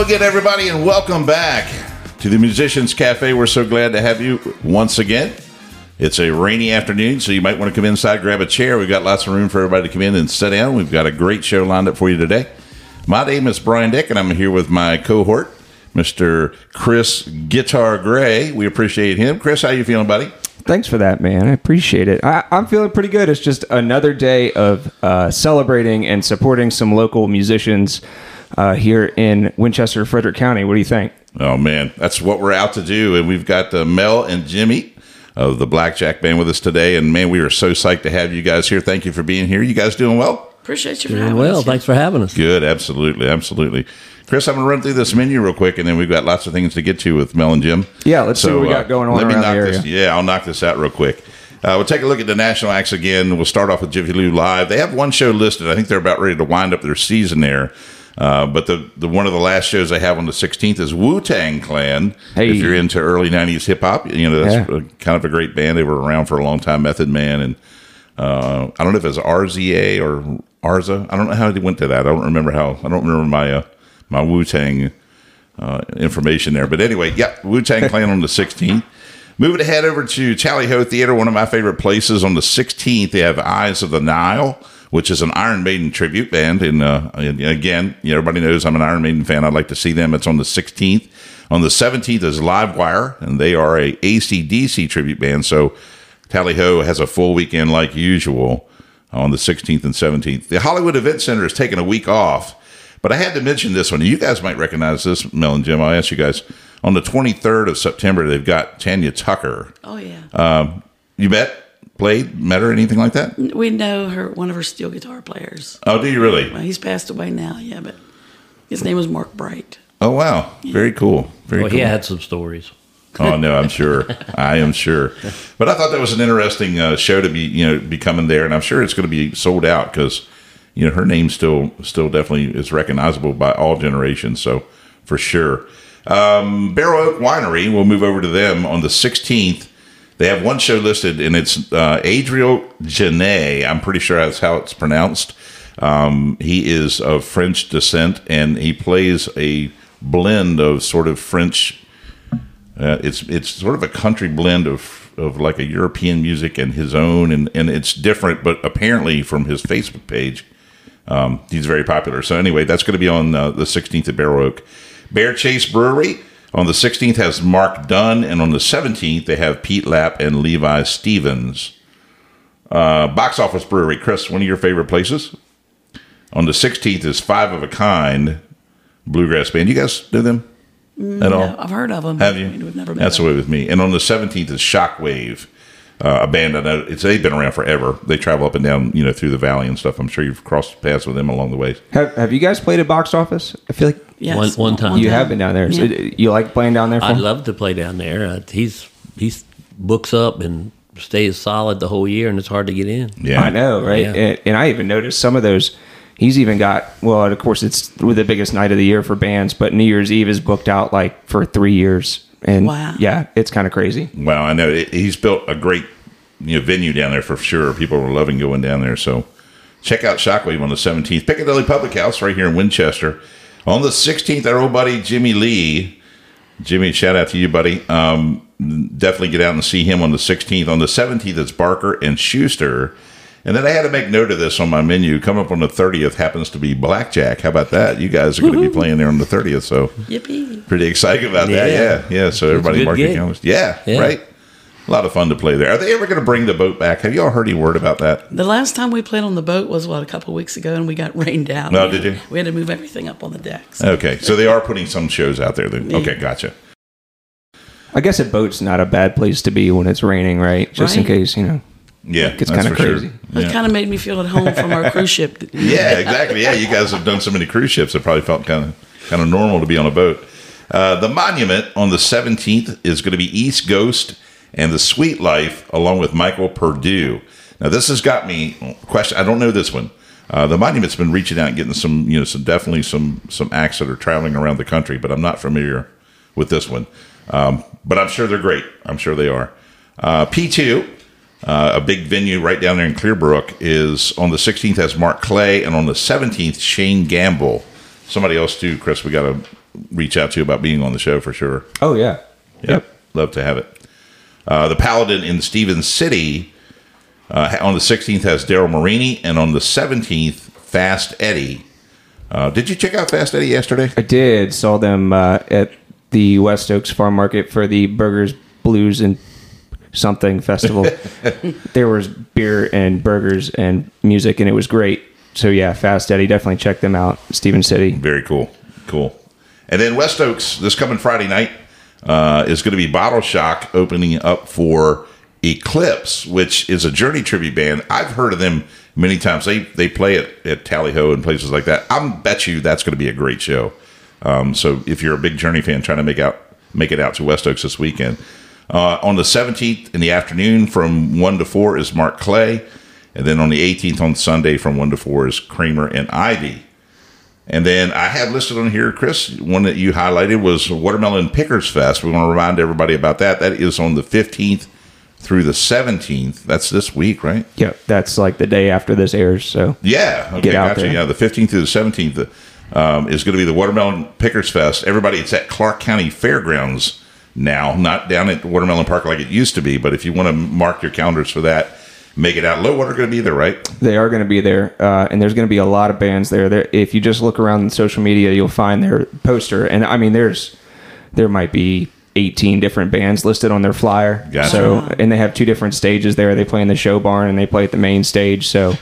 Again, everybody, and welcome back to the Musicians Cafe. We're so glad to have you once again. It's a rainy afternoon, so you might want to come inside, grab a chair. We've got lots of room for everybody to come in and sit down. We've got a great show lined up for you today. My name is Brian Dick, and I'm here with my cohort, Mr. Chris Guitar Gray. We appreciate him. Chris, how you feeling, buddy? Thanks for that, man. I appreciate it. I, I'm feeling pretty good. It's just another day of uh, celebrating and supporting some local musicians uh, here in Winchester, Frederick County. What do you think? Oh man, that's what we're out to do, and we've got uh, Mel and Jimmy of the Blackjack Band with us today. And man, we are so psyched to have you guys here. Thank you for being here. You guys doing well? Appreciate you for Doing having well. us. Thanks for having us. Good, absolutely, absolutely. Chris, I'm gonna run through this menu real quick, and then we've got lots of things to get to with Mel and Jim. Yeah, let's see what we got going on Let me around knock the this. area. Yeah, I'll knock this out real quick. Uh, we'll take a look at the national acts again. We'll start off with Jiffy Lube Live. They have one show listed. I think they're about ready to wind up their season there. Uh, but the, the one of the last shows they have on the 16th is Wu Tang Clan. Hey. If you're into early 90s hip hop, you know that's Yeah. a- kind of a great band. They were around for a long time. Method Man and uh, I don't know if it's RZA or Arza. I don't know how they went to that. I don't remember how. I don't remember my uh, my Wu Tang uh, information there. But anyway, yeah, Wu Tang Clan on the 16th. Moving ahead over to Tally Ho Theater, one of my favorite places. On the 16th, they have Eyes of the Nile, which is an Iron Maiden tribute band. And, uh, and again, everybody knows I'm an Iron Maiden fan. I'd like to see them. It's on the 16th. On the 17th is Livewire, and they are a ACDC tribute band. So Tally Ho has a full weekend like usual on the 16th and 17th. The Hollywood Event Center is taking a week off, but I had to mention this one. You guys might recognize this, Mel and Jim. I'll ask you guys. On the 23rd of September, they've got Tanya Tucker. Oh yeah, Um, you met, played, met her, anything like that? we know her. One of her steel guitar players. Oh, do you really? Well, he's passed away now. Yeah, but his name was Mark Bright. Oh, wow. Very cool. Very Well, cool. he had some stories. Oh no, I'm sure. I am sure. But I thought that was an interesting uh, show to be, you know, be coming there, and I'm sure it's going to be sold out because, you know, her name still, still definitely is recognizable by all generations. So for sure. Um, Barrel Oak Winery. We'll move over to them on the 16th. They have one show listed, and it's uh, Adriel Genet. I'm pretty sure that's how it's pronounced. Um, he is of French descent, and he plays a blend of sort of French uh, it's it's sort of a country blend of of like a European music and his own, and and it's different. But apparently, from his Facebook page, um, he's very popular. So anyway, that's going to be on uh, the 16th at Bear Oak. Bear Chase Brewery on the 16th has Mark Dunn, and on the 17th they have Pete Lapp and Levi Stevens. Uh, Box Office Brewery, Chris, one of your favorite places. On the 16th is Five of a Kind Bluegrass Band. You guys know them at all? I've heard of them. Have you? We've never met That's the way with me. And on the 17th is Shockwave, uh, a band I know. It's they've been around forever. They travel up and down, you know, through the valley and stuff. I'm sure you've crossed paths with them along the way. Have Have you guys played at Box Office? I feel like Yes, One- one time. you have been down there. So Yeah. you like playing down there? For I'd him? love to play down there. Uh, he's he's books up and stays solid the whole year, and it's hard to get in. Yeah, I know, right? Yeah. And, and I even noticed some of those. He's even got well, of course, it's the biggest night of the year for bands, but New Year's Eve is booked out like for three years, and Wow. yeah, it's kind of crazy. Well, I know he's built a great you know venue down there for sure. People are loving going down there. So check out Shockwave on the 17th. Piccadilly Public House right here in Winchester. On the 16th, our old buddy Jimmy Lee. Jimmy, shout out to you, buddy. Um, definitely get out and see him on the 16th. On the 17th, it's Barker and Schuster. And then I had to make note of this on my menu. Come up on the 30th happens to be Blackjack. How about that? You guys are going to be playing there on the 30th. So Yippee! pretty excited about that. Yeah. Yeah, yeah. So everybody good mark your calendars. Yeah, Yeah. right. A lot of fun to play there. Are they ever going to bring the boat back? Have y'all heard any word about that? The last time we played on the boat was what a couple weeks ago, and we got rained out. No, We did had- you? We had to move everything up on the decks. Okay, so they are putting some shows out there. Then. Okay, gotcha. I guess a boat's not a bad place to be when it's raining, right? Just in case, you know. Yeah, It's that's kinda for sure. crazy. It kind of made me feel at home from our cruise ship. yeah, exactly. Yeah, you guys have done so many cruise ships. It probably felt kind of kind of normal to be on a boat. Uh, the monument on the 17th is going to be East Ghost and the Sweet Life, along with Michael Purdue. Now, this has got me question. I don't know this one. Uh, the monument's been reaching out and getting some, you know, some definitely some some acts that are traveling around the country, but I'm not familiar with this one. Um, but I'm sure they're great. I'm sure they are. Uh, P2, uh, a big venue right down there in Clearbrook, is on the 16th has Mark Clay, and on the 17th Shane Gamble. Somebody else too, Chris. We got to reach out to you about being on the show for sure. Oh yeah. Yep. Love to have it. Uh, the Paladin in Stephens City uh, on the 16th has Daryl Marini, and on the 17th, Fast Eddie. Uh, did you check out Fast Eddie yesterday? I did saw them uh, at the West Oaks Farm Market for the Burgers, Blues, and something festival. there was beer and burgers and music, and it was great. So yeah, Fast Eddie, definitely check them out. Stephen City. Very cool. Cool. And then West Oaks this coming Friday night uh, is going to be Bottle Shock opening up for Eclipse, which is a Journey tribute band. I've heard of them many times. They they play at, at Tally Ho and places like that. I bet you that's going to be a great show. Um, so if you're a big Journey fan, trying to make out make it out to West Oaks this weekend. Uh, on the 17th in the afternoon from 1 to 4 is Mark Clay. And then on the 18th on Sunday from 1 to 4 is Kramer and Ivy. And then I have listed on here, Chris, one that you highlighted was Watermelon Pickers Fest. We want to remind everybody about that. That is on the 15th through the 17th. That's this week, right? Yeah, that's like the day after this airs. So Yeah. Okay. Get out gotcha. there. Yeah. The 15th through the 17th um, is going to be the Watermelon Pickers Fest. Everybody, it's at Clarke County Fairgrounds now, not down at Watermelon Park like it used to be. But if you want to mark your calendars for that, make it out. Low water going to be there, right? they are going to be there, uh, and there's going to be a lot of bands there. There, if you just look around social media, you'll find their poster. And I mean, there's there might be 18 different bands listed on their flyer. Gotcha. So, and they have two different stages there. They play in the show barn and they play at the main stage. So,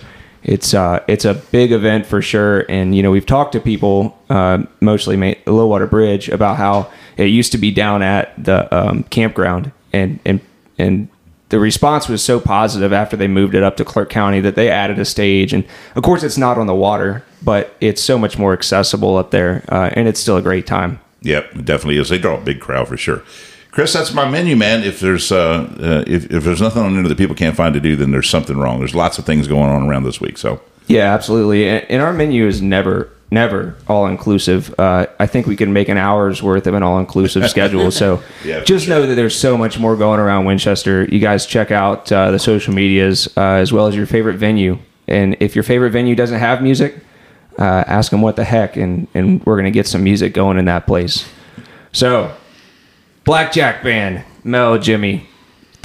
it's uh, it's a big event for sure. And you know, we've talked to people, uh, mostly ma- Lowwater Bridge, about how it used to be down at the um, campground, and and and the response was so positive after they moved it up to Clarke County that they added a stage. And of course, it's not on the water, but it's so much more accessible up there, uh, and it's still a great time. Yep, it definitely is. They draw a big crowd for sure. Chris, that's my menu, man. If there's uh, uh, if, if there's nothing on there that people can't find to do, then there's something wrong. There's lots of things going on around this week. So Yeah, absolutely. And, and our menu is never, never all inclusive. Uh, I think we can make an hour's worth of an all inclusive schedule. So Yeah, just sure. know that there's so much more going around Winchester. You guys check out uh, the social medias uh, as well as your favorite venue. And if your favorite venue doesn't have music, uh, ask them what the heck, and, and we're going to get some music going in that place. So, Blackjack Band, Mel, Jimmy,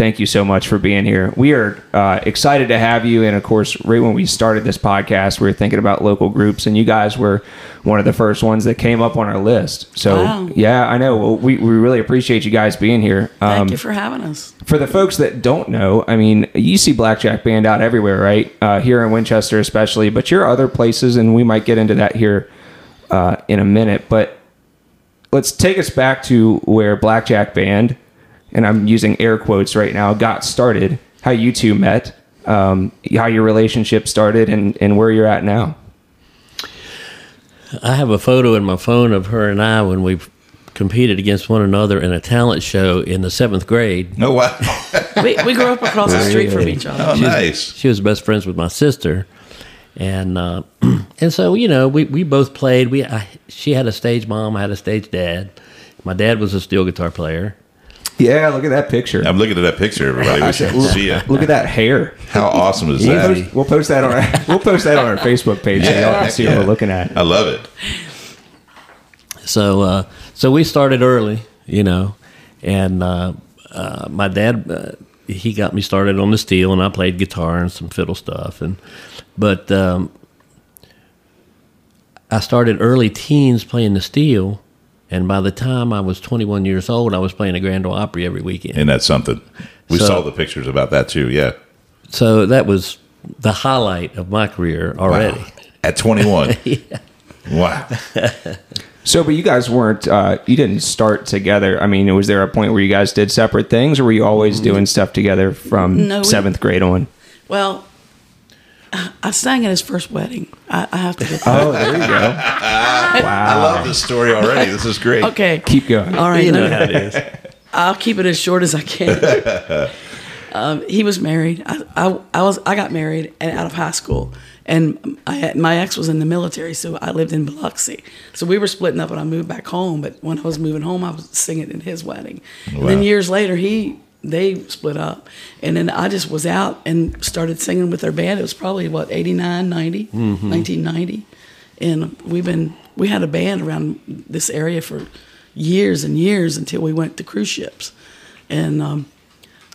thank you so much for being here. We are uh, excited to have you. And of course, right when we started this podcast, we were thinking about local groups, and you guys were one of the first ones that came up on our list. So, Wow. yeah, I know. Well, we, we really appreciate you guys being here. Thank Um, you for having us. for the folks that don't know, I mean, you see Blackjack Band out everywhere, right? Uh, here in Winchester, especially, but you're other places, and we might get into that here uh, in a minute. But let's take us back to where Blackjack Band, and I'm using air quotes right now, got started. How you two met, um, how your relationship started, and and where you're at now. I have a photo in my phone of her and I when we competed against one another in a talent show in the seventh grade. no, wow, We, we grew up across the street from each other. oh, nice. She was best friends with my sister, and uh, and so you know we, we both played. We I, she had a stage mom, I had a stage dad. My dad was a steel guitar player. Yeah, look at that picture. I'm looking at that picture, everybody. We should see it. Look at that hair. How awesome is We'll that? post, we'll post that on our we'll post that on our Facebook page so Yeah, y'all can heck see what we're looking at. I love it. So uh, so we started early, you know, and uh, uh, my dad uh, he got me started on the steel, and I played guitar and some fiddle stuff, and but um, I started early teens playing the steel, and by the time I was 21 years old, I was playing the Grand Ole Opry every weekend. And that's something. We So- saw the pictures about that too. Yeah. So that was the highlight of my career already. Wow. At 21. Wow. So, but you guys weren't, uh, you didn't start together. I mean, was there a point where you guys did separate things or were you always doing stuff together from No, we- seventh grade on? Well, I sang at his first wedding. I, I have to get that. Oh, there you go. Wow. I love this story already. This is great. Okay. Keep going. All right. You know how it is. I'll keep it as short as I can. um, he was married. I, I, I was I got married and out of high school, and I had, my ex was in the military, so I lived in Biloxi. So we were splitting up and I moved back home. But when I was moving home, I was singing in his wedding. And then years later, he they split up, and then I just was out and started singing with their band. It was probably what 89, 90, 1990. And we've been we had a band around this area for years and years until we went to cruise ships, and um,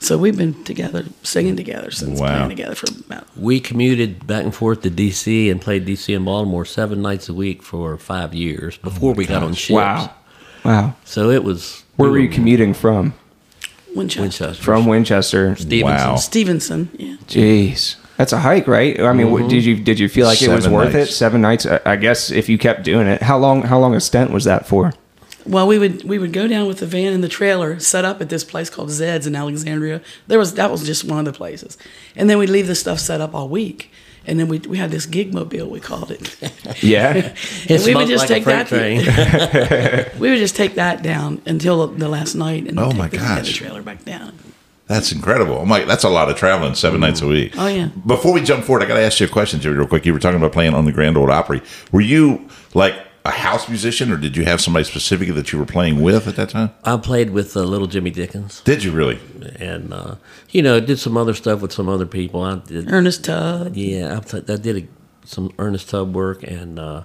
so we've been together singing together since Wow. playing together for about We commuted back and forth to D.C. and played D.C. and Baltimore seven nights a week for five years before we got on ships. Wow. Wow. So it was. Where we were you commuting from? Winchester. Winchester. From Winchester. Stephenson. Wow. Stephenson, yeah. Jeez. That's a hike, right? I mean, what mm-hmm. did you did you feel like it was Seven worth it? Seven nights. I I guess if you kept doing it, how long? How long a stint was that for? Well, we would we would go down with the van and the trailer, set up at this place called Zed's in Alexandria. There was that was just one of the places, and then we'd leave the stuff set up all week, and then we we had this gig mobile we called it. Yeah. It And we would just like a take that- train. we would just take that down until the last night, and Oh, my the, gosh. the trailer back down. That's incredible. I'm like, that's a lot of traveling 7 nights a mm-hmm. week. Oh, yeah. Before we jump forward, I got to ask you a question, Jerry, real quick. You were talking about playing on the Grand Old Opry. Were you like a house musician, or did you have somebody specific that you were playing with at that time? I played with uh, Little Jimmy Dickens, Did you really? and uh, you know, did some other stuff with some other people. I did, Ernest Tubb. yeah, I, I did a, some Ernest Tubb work and uh,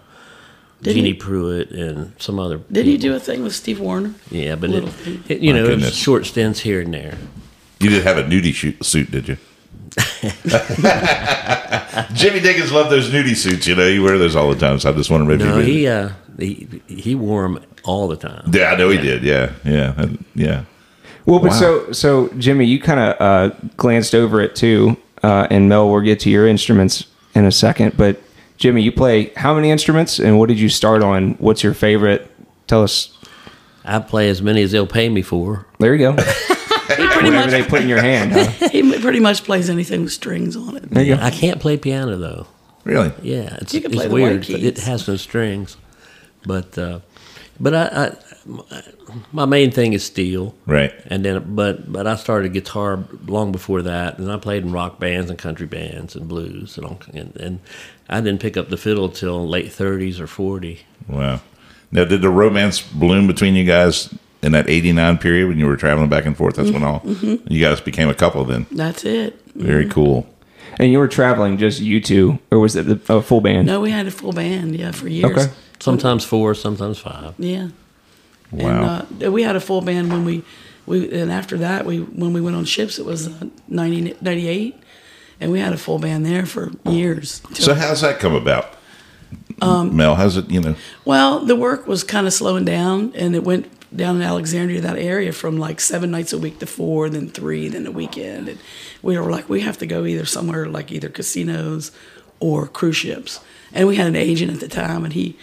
Did Jeannie he- Pruitt and some other. Did he people. do a thing with Steve Wariner? Yeah, but it, it, you My know, it was short stints here and there. You did have a nudie shoot, suit, did you? Jimmy Dickens loved those nudie suits. You know, you wear those all the time. So I just wonder if No, you he uh, he he wore them all the time. yeah, I know he did. Yeah, yeah, and- yeah. Well, but Wow. so so Jimmy, you kind of uh, glanced over it too, uh, and Mel, we'll get to your instruments in a second. But Jimmy, you play how many instruments, and what did you start on? What's your favorite? Tell us. I play as many as they'll pay me for. There you go. He pretty Whatever they put in your hand. Huh? he pretty much plays anything with strings on it. There you go. I can't play piano though. Really? Yeah, it's, You can it's play the white weird. but It has no strings, but uh, but I, I my main thing is steel, Right. and then but but I started guitar long before that, and I played in rock bands and country bands and blues and all, and, and I didn't pick up the fiddle till late thirties or forty. Wow. Now, did the romance bloom between you guys in that '89 period when you were traveling back and forth? That's when all you guys became a couple. Then That's it. very cool. And you were traveling just you two, or was it a full band? No, we had a full band, yeah, for years. Okay. Sometimes four, sometimes five. Yeah. Wow. And uh, we had a full band when we, we and after that we when we went on ships it was uh, 90, 98 and we had a full band there for years. So how's that come about? Mel, how's it? You know, Well, the work was kind of slowing down, and it went down in Alexandria, that area, from like seven nights a week to four, then three, then the weekend. And we were like, we have to go either somewhere like either casinos or cruise ships. And we had an agent at the time, and he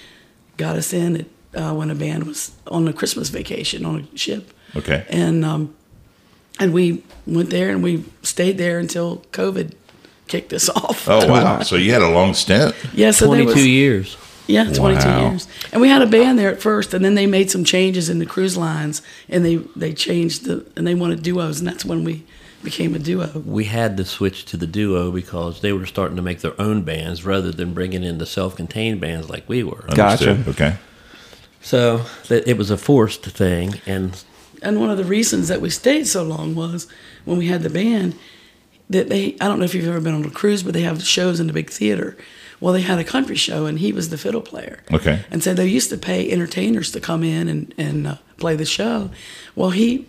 got us in at, uh, when a band was on a Christmas vacation on a ship. Okay. And um, and we went there, and we stayed there until COVID kicked us off. oh wow. So you had a long stint. yeah, so Twenty-two was, years. Yeah, 22 Wow. years. And we had a band there at first, and then they made some changes in the cruise lines, and they they changed the and they wanted duos, and that's when we became a duo. we had to switch to the duo because they were starting to make their own bands rather than bringing in the self-contained bands like we were. Gotcha. Understood. Okay. So it was a forced thing, and And one of the reasons that we stayed so long was when we had the band that they I don't know if you've ever been on a cruise, but they have shows in the big theater. Well, they had a country show, and he was the fiddle player. Okay. And so they used to pay entertainers to come in and and uh, play the show. Well, he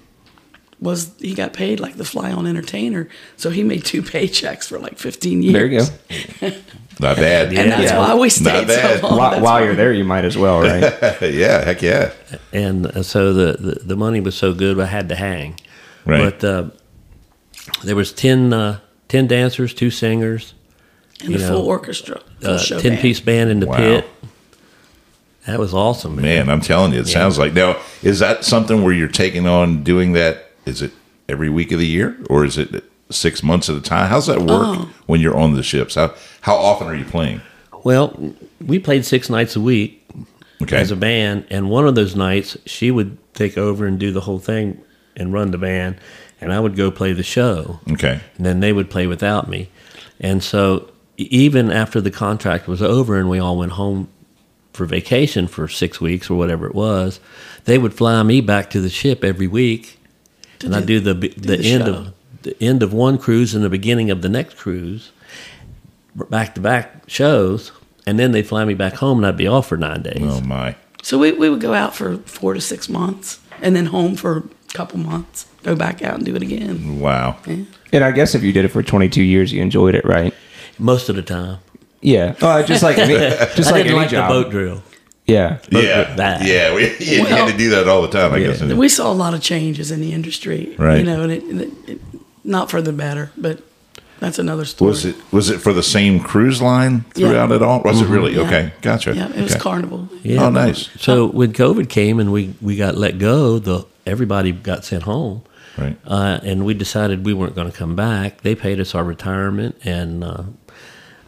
was he got paid like the fly on entertainer, so he made two paychecks for like 15 years. There you go. Not bad. And that's Yeah. why we stayed bad. so long. While, while you're there, you might as well, right? yeah. Heck yeah. and uh, so the, the the money was so good I had to hang. Right. But uh, there was 10, uh, 10 dancers, two singers, and you a know, full orchestra, full uh, show ten band. piece band in the Wow. pit. That was awesome, man. Man, I'm telling you, it sounds like now. Is that something where you're taking on doing that? Is it every week of the year, or is it six months at a time? How's that work Oh. when you're on the ships? How how often are you playing? Well, we played six nights a week Okay. as a band, and one of those nights she would take over and do the whole thing and run the band, and I would go play the show. okay. and then they would play without me. And so even after the contract was over and we all went home for vacation for six weeks or whatever it was, they would fly me back to the ship every week, and I do the the, the end show. of the end of one cruise and the beginning of the next cruise, back to back shows. and then they'd fly me back home, and I'd be off for nine days. Oh my. So we, we would go out for four to six months and then home for a couple months, go back out and do it again. Wow. And I guess if you did it for 22 years, you enjoyed it, right? Most of the time, Yeah. Uh, just like any, just I like didn't any like job. the boat drill. Yeah. Yeah. that. Yeah. We, you Well- had to do that all the time, I guess. We saw a lot of changes in the industry, Right. You know, and it, it, it not for the better, but that's another story. Was it was it for the same cruise line throughout Yeah. it all? Was it really? Yeah. Okay. Gotcha. Yeah, it was Okay. Carnival. Yeah. Oh, nice. So when COVID came and we, we got let go, the everybody got sent home. Right. Uh, and we decided we weren't going to come back. They paid us our retirement, and uh,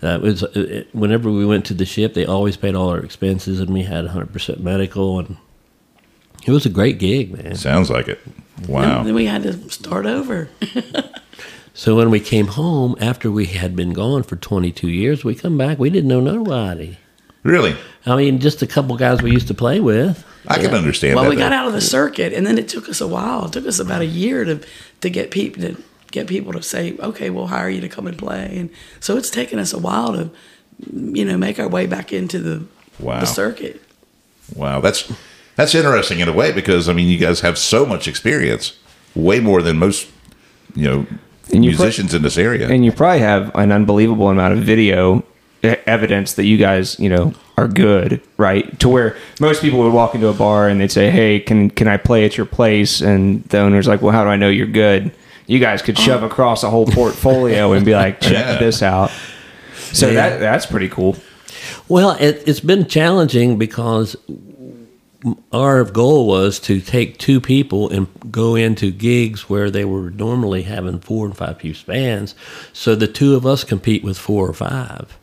Uh, that was uh, it, whenever we went to the ship, they always paid all our expenses, and we had 100% medical, and it was a great gig, man. Sounds like it. And Wow. then we had to start over. So when we came home after we had been gone for 22 years, we come back. We didn't know nobody. Really? I mean, just a couple guys we used to play with. I can understand well, that. we got out of the circuit, and then it took us a while. It took us about a year to to get people to get people to say, "Okay, we'll hire you to come and play." And so it's taken us a while to, you know, make our way back into the Wow. the circuit. Wow, that's that's interesting in a way because I mean you guys have so much experience, way more than most, you know, And you pro- musicians in this area. And you probably have an unbelievable amount of video evidence that you guys, you know, are good, right? To where most people would walk into a bar and they'd say, "Hey, can can I play at your place?" And the owner's like, "Well, how do I know you're good?" You guys could shove across a whole portfolio and be like, "Check Yeah. this out." So Yeah. that that's pretty cool. Well, it, it's been challenging because our goal was to take two people and go into gigs where they were normally having four and five piece bands, so the two of us compete with four or five,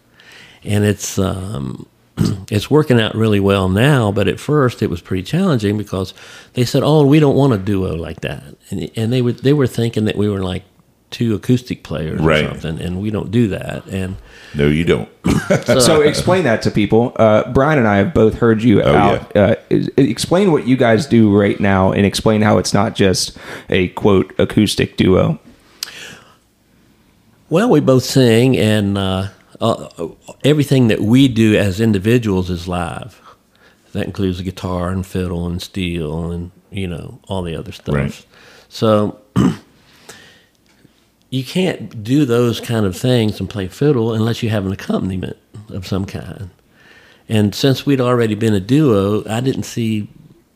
and it's um, it's working out really well now. But at first, it was pretty challenging because they said, "Oh, we don't want a duo like that," and and they were they were thinking that we were like two acoustic players Right. or something, and we don't do that, and. no, you don't. So explain that to people. Uh, Brian and I have both heard you Oh, out. Uh, explain what you guys do right now, and explain how it's not just a quote acoustic duo. Well, we both sing, and uh, uh, everything that we do as individuals is live. That includes the guitar and fiddle and steel and you know all the other stuff. Right. So you can't do those kind of things and play fiddle unless you have an accompaniment of some kind. And since we'd already been a duo, I didn't see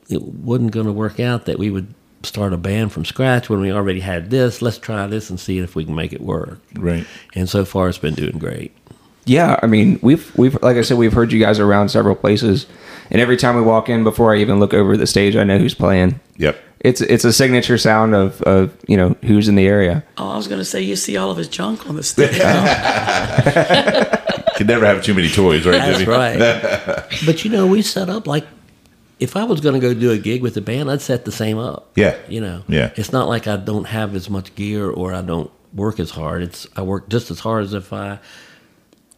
it wasn't going to work out that we would start a band from scratch when we already had this. Let's try this and see if we can make it work. right. And so far, it's been doing great. Yeah, I mean, we've we've like I said, we've heard you guys around several places, and every time we walk in, before I even look over the stage, I know who's playing. Yep. It's it's a signature sound of of you know who's in the area. Oh, I was going to say you see all of his junk on the stage. You can never have too many toys, right? That's Jimmy? right. but you know, we set up like if I was going to go do a gig with the band, I'd set the same up. Yeah. You know. Yeah. It's not like I don't have as much gear or I don't work as hard. It's I work just as hard as if I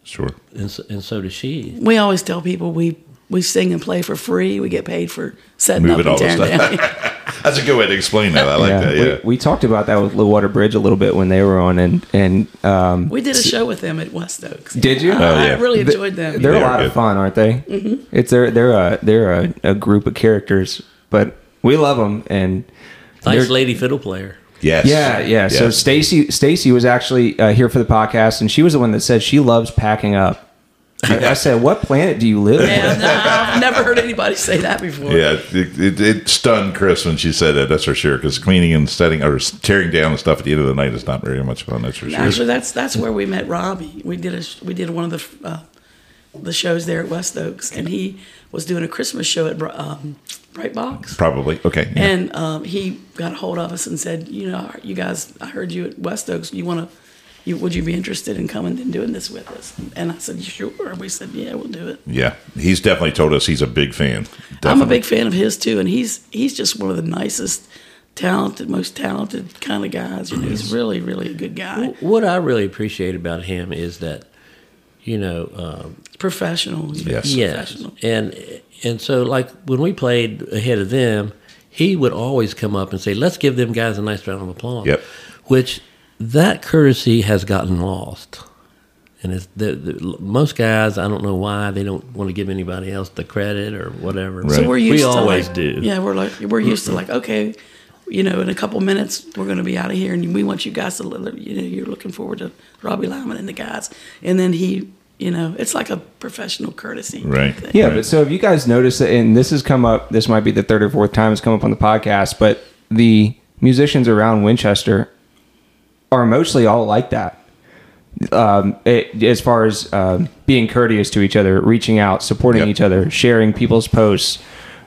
Sure. and so, and so does she. we always tell people we we sing and play for free. We get paid for setting Moving up all and the tearing stuff. down. That's a good way to explain that. I like that. Yeah. We, we talked about that with Low Water Bridge a little bit when they were on, and and um, we did a show with them at West Oaks. Did you? I, Oh, yeah. I really enjoyed them. they're They a lot good. of fun, aren't they? Mm-hmm. It's they're they're a they're a, a group of characters, but we love them and. Nice they're- lady fiddle player. Yes. Yeah, yeah. So Stacy Stacy was actually uh, here for the podcast, and she was the one that said she loves packing up. I, I said, "What planet do you live on?" Yeah, no, I've never heard anybody say that before. Yeah, it, it, it stunned Chris when she said that. That's for sure. Because cleaning and setting or tearing down the stuff at the end of the night is not very much fun. That's for sure. Actually, that's that's where we met Robbie. We did a we did one of the uh, the shows there at West Oaks, and he was doing a Christmas show at um, Bright Box. Probably okay. yeah. And um, he got a hold of us and said, you know, you guys, I heard you at West Oaks. You want to, you would you be interested in coming and doing this with us? And I said, sure. We said, yeah, we'll do it. Yeah, he's definitely told us he's a big fan. I'm a big fan of his too, and he's he's just one of the nicest, talented, most talented kind of guys. You know, he's really, really a good guy, What I really appreciate about him is that, you know, um, professional. Yes. Yes, professional. and and so like when we played ahead of them, he would always come up and say, "Let's give them guys a nice round of applause." Yep. Which that courtesy has gotten lost. And it's the, the, most guys. I don't know why they don't want to give anybody else the credit or whatever. Right. So we're used we to always like, do. Yeah, we're like we're used to like okay, you know, in a couple minutes we're going to be out of here, and we want you guys to li- you know you're looking forward to Robbie Lyman and the guys, and then he, you know, it's like a professional courtesy. Right. thing. Yeah, Right. but so if you guys notice that, and this has come up, this might be the third or fourth time it's come up on the podcast, but the musicians around Winchester are mostly all like that. Um, it, as far as um, being courteous to each other, reaching out, supporting Yep. each other, sharing people's posts.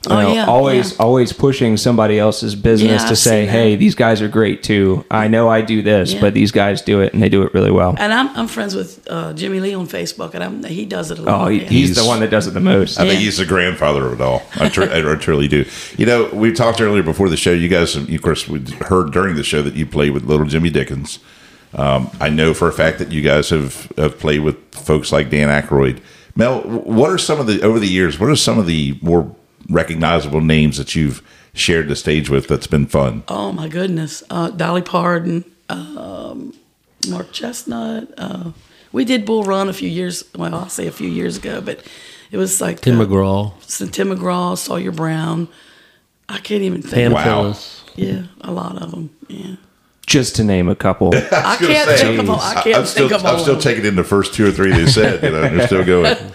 You Oh, know, yeah, always, yeah. always pushing somebody else's business Yeah, to I've say, "Hey, these guys are great too. I know I do this, Yeah. but these guys do it, and they do it really well." And I'm I'm friends with uh, Jimmy Lee on Facebook, and I'm, he does it a Oh, lot. he, yeah. he's, the one that does it the most. I think he's the grandfather of it all. I, tr- I truly do. You know, we talked earlier before the show. You guys, of course, we heard during the show that you played with Little Jimmy Dickens. Um, I know for a fact that you guys have, have played with folks like Dan Aykroyd. Mel, what are some of the over the years? What are some of the more recognizable names that you've shared the stage with? That's been fun. Oh my goodness, uh, Dolly Parton, um, Mark Chesnutt. Uh, we did Bull Run a few years. Well, I'll say a few years ago, but it was like Tim uh, McGraw, Tim McGraw, Sawyer Brown. I can't even think. Pam Wow. Tillis. Yeah, a lot of them. Yeah, Just to name a couple. I gonna can't say, think of all. I can't I'm still, think of all. I'm still of them. taking in the first two or three they said. You know, they're still going.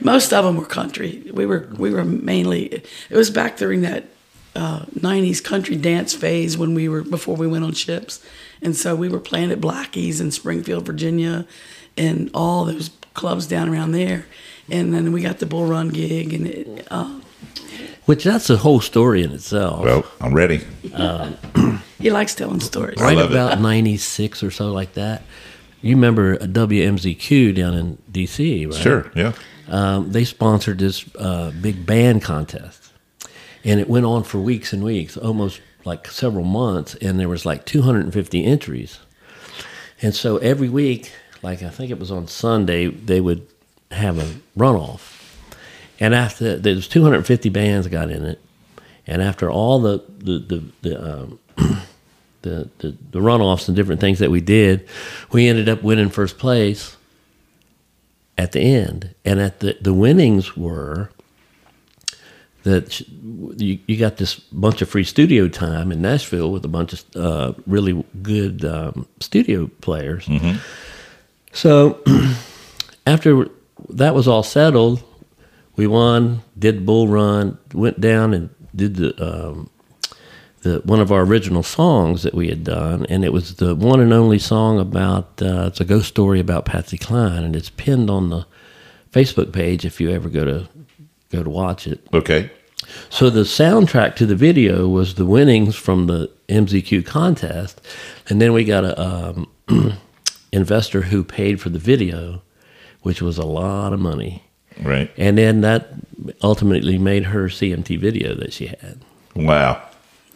Most of them were country. We were we were mainly. It was back during that uh, '90s country dance phase when we were before we went on ships, and so we were playing at Blackie's in Springfield, Virginia, and all those clubs down around there. And then we got the Bull Run gig, and it, uh, Which that's a whole story in itself. Well, I'm ready. he likes telling stories. I right love about 96 or so like that. You remember a WMZQ down in DC, right? Sure. Yeah. Um, they sponsored this uh, big band contest, and it went on for weeks and weeks, almost like several months, and there was like 250 entries. And so every week, like I think it was on Sunday, they would have a runoff, and after there was 250 bands got in it, and after all the the the, the um, the, the, the runoffs and different things that we did, we ended up winning first place at the end. And at the, the winnings were that you, you got this bunch of free studio time in Nashville with a bunch of uh, really good um, studio players. So after that was all settled, we won, did bull run, went down and did the um, the one of our original songs that we had done, and it was the one and only song about uh, it's a ghost story about Patsy Cline, and it's pinned on the Facebook page if you ever go to go to watch it. Okay. So the soundtrack to the video was the winnings from the MZQ contest, and then we got a um, investor who paid for the video, which was a lot of money, Right. and then that ultimately made her CMT video that she had. Wow.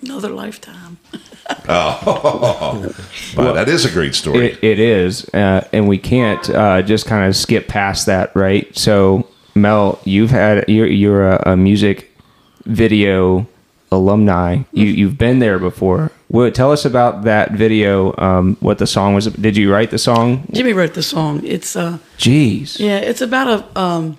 Another lifetime. oh, Wow, that is a great story. It, it is, uh, and we can't uh, just kind of skip past that, right? So, Mel, you've had you're, you're a, a music video alumni. You you've been there before. Well, tell us about that video. Um, what the song was? Did you write the song? Jimmy wrote the song. It's uh Jeez. Yeah, it's about a um,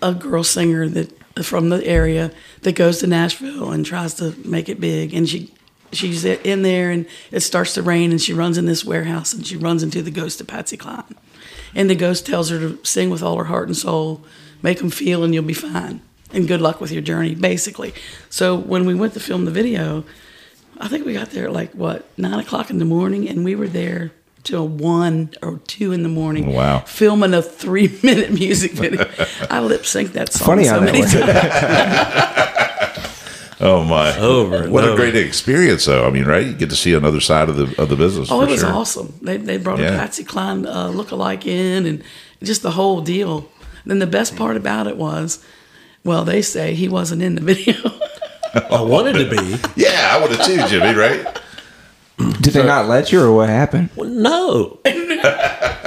a girl singer that from the area that goes to Nashville and tries to make it big, and she she's in there, and it starts to rain, and she runs in this warehouse, and she runs into the ghost of Patsy Cline, and the ghost tells her to sing with all her heart and soul, make them feel, and you'll be fine, and good luck with your journey, basically. So when we went to film the video, I think we got there at like what nine o'clock in the morning, and we were there till one or two in the morning. Wow. Filming a three-minute music video. I lip synced that song Funny so many times. Oh my! Over and What a great experience, though. I mean, right? You get to see another side of the of the business. Oh, it was sure. awesome. They they brought Yeah. a Patsy Cline uh, look-alike in, and just the whole deal. then the best part about it was, well, they say he wasn't in the video. I wanted to be. Yeah, I would have too, Jimmy. Right? Did they not let you, or what happened? Well, no.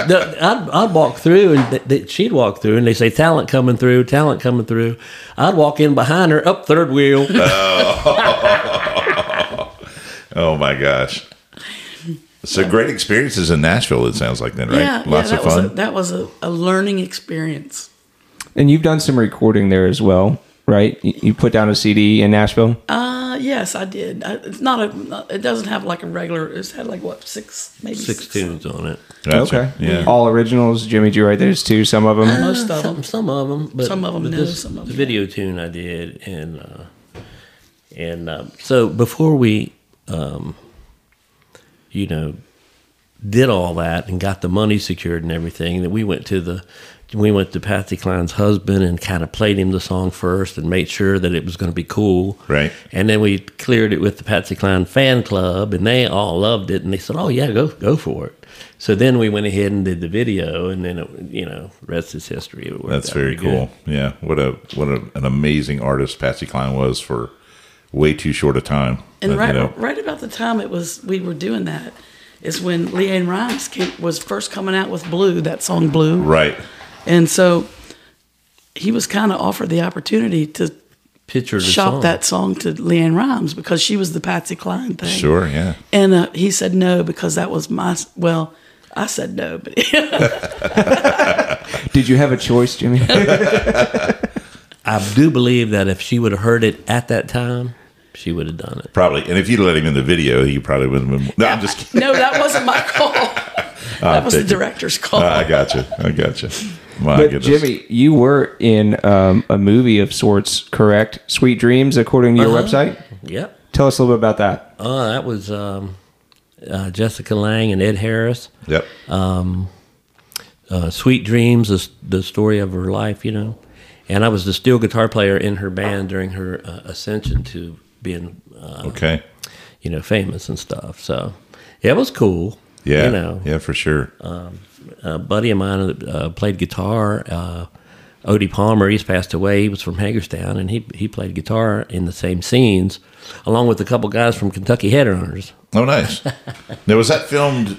The- I'd, I'd walk through and th- th- she'd walk through and they say talent coming through, talent coming through. I'd walk in behind her up third wheel. Oh. oh my gosh! So great experiences in Nashville. It sounds like then, right? Yeah, Lots yeah, of that was fun. a, that was a, a learning experience. And you've done some recording there as well, right? You you put down a CD in Nashville. Uh, yes, I did. I, it's not a. not- It doesn't have like a regular. It's had like what six, maybe Six tunes on it. Gotcha. Yeah. All originals. Jimmy G right there's two. Some of them. Most of Some, them. some of them, but Some of 'em but no, this- some of 'em the video tune I did, and uh, and uh, so before we, um, you know, did all that and got the money secured and everything, that we went to the. We went to Patsy Cline's husband and kind of played him the song first and made sure that it was going to be cool. Right. And then we cleared it with the Patsy Cline fan club, and they all loved it. And they said, "Oh yeah, go go for it." So then we went ahead and did the video, and then it, you know, rest is history. It worked That's out very pretty good. cool. Yeah. What a what a, an amazing artist Patsy Cline was for way too short a time. And Uh, right, you know, right about the time it was we were doing that is when LeAnn Rimes came, was first coming out with Blue, that song Blue. right. And so he was kind of offered the opportunity to Picture the shop song. that song to LeAnn Rimes because she was the Patsy Cline thing. Sure. Yeah. And uh, he said no because that was my well. I said no, but Did you have a choice, Jimmy? I do believe that if she would have heard it at that time, she would have done it. Probably. And if you'd let him in the video, he probably wouldn't have been. No, I'm just kidding. no, that wasn't my call. that was the director's call. I gotcha. I gotcha. My but goodness. Jimmy, you were in um, a movie of sorts, correct? Sweet Dreams, according to your Uh-huh. website. Yep. Tell us a little bit about that. Oh, that was um, uh, Jessica Lange and Ed Harris. Yep. uh, Sweet Dreams, is the story of her life, you know. And I was the steel guitar player in her band during her uh, ascension to being, uh, okay. you know, famous and stuff. So yeah, it was cool. Yeah. you know, Yeah, for sure. a buddy of mine that uh, played guitar, uh, Odie Palmer. He's passed away. He was from Hagerstown, and he he played guitar in the same scenes, along with a couple guys from Kentucky Headhunters. Oh, nice. now, was that filmed?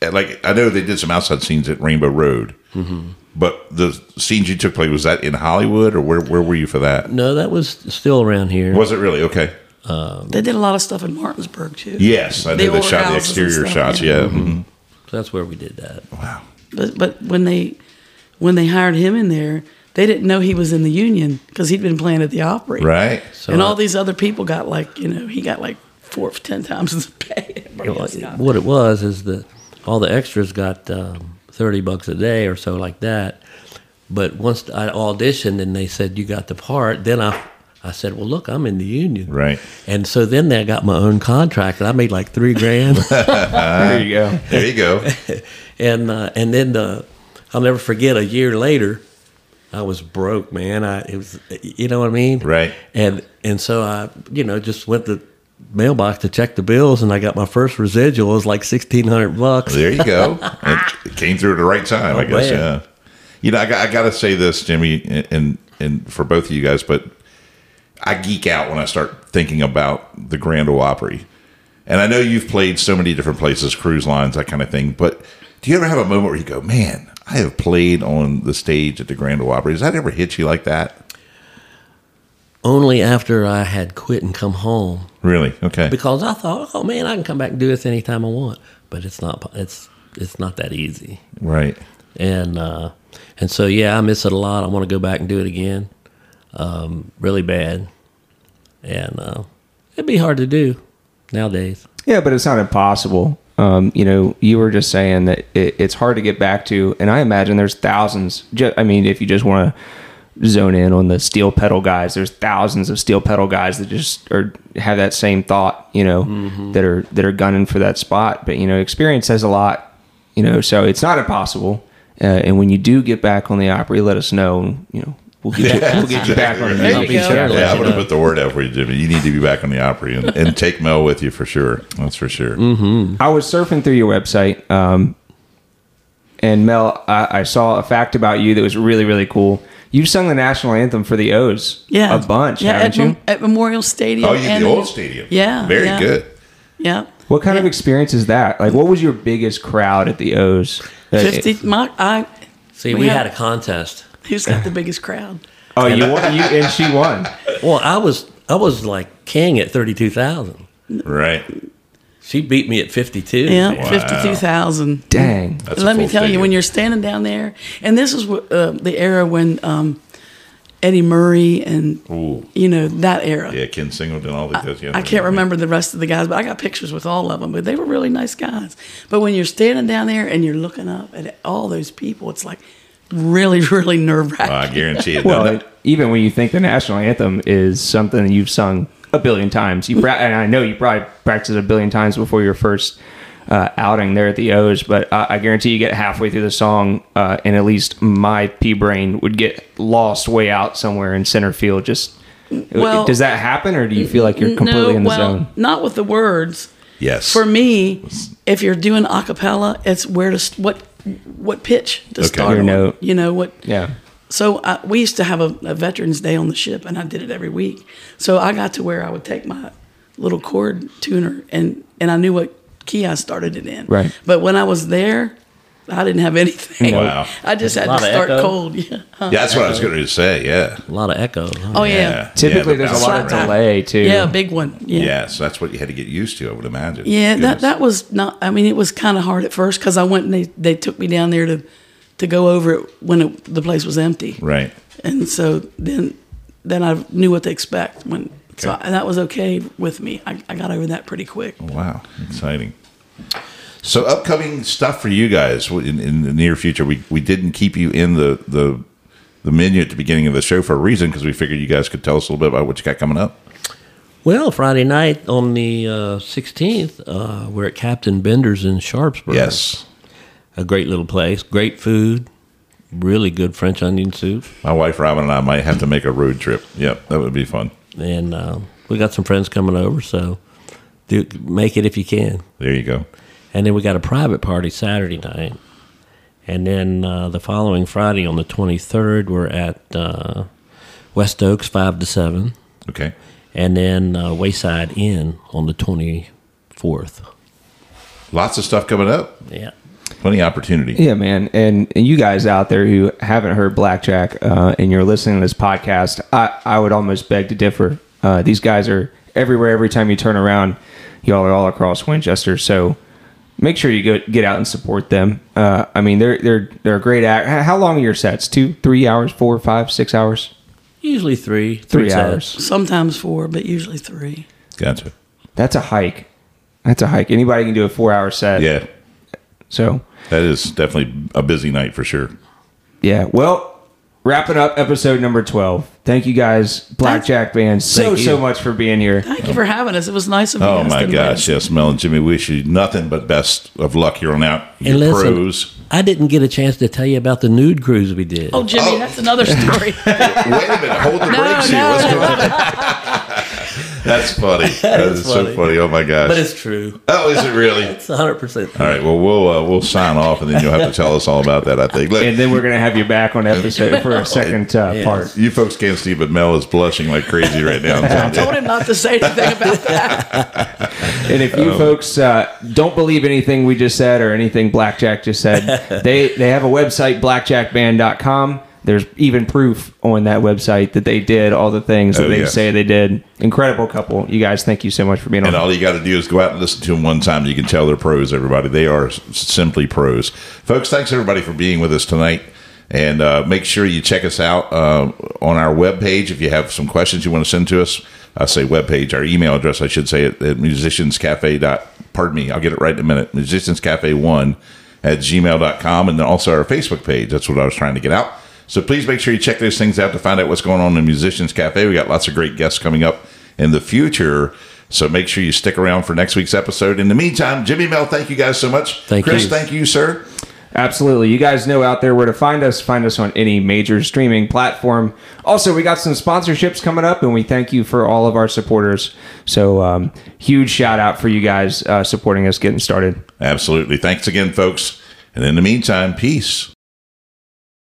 At, like, I know they did some outside scenes at Rainbow Road, Mm-hmm. but the scenes you took place was that in Hollywood, or where? Where were you for that? No, that was still around here. Was it really okay? They did a lot of stuff in Martinsburg too. Yes, I The know they shot the exterior stuff, shots. yeah. Yeah. mhm. So that's where we did that. Wow. But but when they when they hired him in there, they didn't know he was in the union because he'd been playing at the Opry. Right. So and I- all these other people got like you know he got like four ten times the pay. Everybody Well, else what it was is that all the extras got um, 30 bucks a day or so like that but once i auditioned and they said you got the part then i i said well look i'm in the union Right. and so then I got my own contract and i made like three grand there you go. There you go. and uh, and then uh, i'll never forget a year later i was broke man i it was you know what i mean Right. and and so i you know just went to mailbox to check the bills and i got my first residual it was like 1600 bucks There you go. it came through at the right time, I Oh, guess. man. Yeah. You know, I I got to say this, Jimmy, and and for both of you guys, but I geek out when I start thinking about the Grand Ole Opry. And I know you've played so many different places, cruise lines, that kind of thing. But do you ever have a moment where you go, "Man, I have played on the stage at the Grand Ole Opry"? Does that ever hit you like that? only after I had quit and come home Really? Okay. because I thought, oh man, I can come back and do this anytime I want. But it's not. It's it's not that easy. Right. And uh, and so yeah, I miss it a lot. I want to go back and do it again, um, really bad. And uh, it'd be hard to do nowadays. Yeah, but it's not impossible. Um, you know, you were just saying that it, it's hard to get back to, and I imagine there's thousands. Ju- I mean, if you just want to zone in on the steel pedal guys, there's thousands of steel pedal guys that just are have that same thought. You know, that are that are gunning for that spot. But you know, experience says a lot. You know, so it's not impossible. Uh, and when you do get back on the Opry, let us know. You know, we'll get you, we'll get you back on the There you music. go. Sure, let Yeah, I'm you going to know. put the word out for you, Jimmy. You need to be back on the Opry and, and take Mel with you for sure. That's for sure. I was surfing through your website, um, and Mel, I, I saw a fact about you that was really, really cool. You've sung the national anthem for the O's Yeah, a bunch, Yeah, haven't at, you? Mem- at Memorial Stadium. Oh, you and the old stadium. Yeah, Very yeah. good. Yeah, What kind of experience is that? Like, what was your biggest crowd at the O's? Fifty. My, I. See, We we, have- had a contest. Who's got the biggest crowd? Oh, you won, you, and she won. Well, I was I was like king at thirty two thousand. Right. She beat me at 52. Yeah, Wow. fifty-two thousand. Dang. That's Let me full tell you, when you're standing down there, and this is uh, the era when um, Eddie Murray and Ooh. you know that era. Yeah, Ken Singleton, all the guys. Yeah, I can't remember the rest of the guys, but I got pictures with all of them. But they were really nice guys. But when you're standing down there and you're looking up at all those people, it's like really, really nerve wracking. I guarantee it. Well, it- even when you think the national anthem is something you've sung a billion times, you pra- and I know you probably practiced a billion times before your first uh, outing there at the O's, but I, I guarantee you get halfway through the song, uh, and at least my pea brain would get lost way out somewhere in center field. Just Well- does that happen, or do you feel like you're completely no, in the well, zone? not with the words. yes. For me, if you're doing a cappella, it's where to what what pitch to Okay. start Your on. note. You know what? Yeah. So uh, we used to have a, a Veterans Day on the ship, and I did it every week. So I got to where I would take my little chord tuner, and and I knew what key I started it in. Right. But when I was there, I didn't have anything. Wow. I just had to start echo? cold. Yeah. yeah, that's what I was going to say. Yeah. A lot of echo. huh? Oh yeah. Typically, the there's a lot of delay too. Yeah, a big one. Yeah. Yeah, so that's what you had to get used to, I would imagine. Yeah, that, Goodness. that was not. I mean, it was kind of hard at first because I went and they, they took me down there to to go over it when it, the place was empty, Right. and so then then I knew what to expect when. So Okay. I, that was okay with me. I, I got over that pretty quick. Wow, exciting. So, upcoming stuff for you guys in, in the near future. We we didn't keep you in the the the menu at the beginning of the show for a reason because we figured you guys could tell us a little bit about what you got coming up. Well, Friday night on the uh, 16th, uh, we're at Captain Bender's in Sharpsburg. Yes, A great little place, great food, really good French onion soup. my wife Robin and I might have to make a road trip. Yep, that would be fun. And uh, we got some friends coming over, so do, make it if you can. There you go. And then we got a private party Saturday night. And then uh, the following Friday on the 23rd, we're at uh, West Oaks 5 to 7. Okay. And then uh, Wayside Inn on the 24th. Lots of stuff coming up. Yeah. Plenty of opportunity. Yeah, man. And, and you guys out there who haven't heard Blackjack uh, and you're listening to this podcast, I, I would almost beg to differ. Uh, these guys are everywhere. Every time you turn around, y'all are all across Winchester. So make sure you go get out and support them. Uh, I mean, they're they're they're a great act. How long are your sets? Two, three hours, four, five, six hours, Usually three. three sets. hours. Sometimes four, but usually three. Gotcha. That's a hike. That's a hike. Anybody can do a four hour set. Yeah, So that is definitely a busy night for sure. Yeah. Well, wrapping up episode number 12. Thank you guys, Blackjack Band, so, so much for being here. Thank you for having us. It was nice of you. Oh guys my gosh, us. yes, Mel and Jimmy wish you nothing but best of luck here on out. You're And listen, pros. I didn't get a chance to tell you about the nude cruise we did. Oh, Jimmy, Oh. that's another story. Wait a minute, hold the No, brakes here. no, What's no. going on? That's funny. that is, is so funny. funny. Oh my gosh. but it's true. oh, is it really? It's 100% All right. Well, we'll uh, we'll sign off, and then you'll have to tell us all about that. I think. Look, And then we're going to have you back on episode for a second uh, Yes. part. you folks can't see, but Mel is blushing like crazy right now. I'm telling told him not to say anything about that. And if you folks uh, don't believe anything we just said or anything Blackjack just said, they, they have a website, blackjackband.com. There's even proof on that website that they did all the things that Oh, they yes. say they did. Incredible couple. You guys, thank you so much for being And on. And all you got to do is go out and listen to them one time. You can tell they're pros, everybody. They are simply pros. Folks, thanks everybody for being with us tonight. And uh, make sure you check us out uh, on our webpage if you have some questions you want to send to us. I say webpage, our email address, I should say it, at musicianscafe. Dot, pardon me, I'll get it right in a minute. Musicianscafe1 at gmail.com. And then also our Facebook page. That's what I was trying to get out. So please make sure you check those things out to find out what's going on in Musicians Cafe. We got lots of great guests coming up in the future. So make sure you stick around for next week's episode. In the meantime, Jimmy Mel, thank you guys so much. Thank Chris, you. thank you, sir. Absolutely. You guys know out there where to find us. Find us on any major streaming platform. Also, we got some sponsorships coming up, and we thank you for all of our supporters. So, um, huge shout out for you guys uh, supporting us getting started. Absolutely. Thanks again, folks. And in the meantime, peace.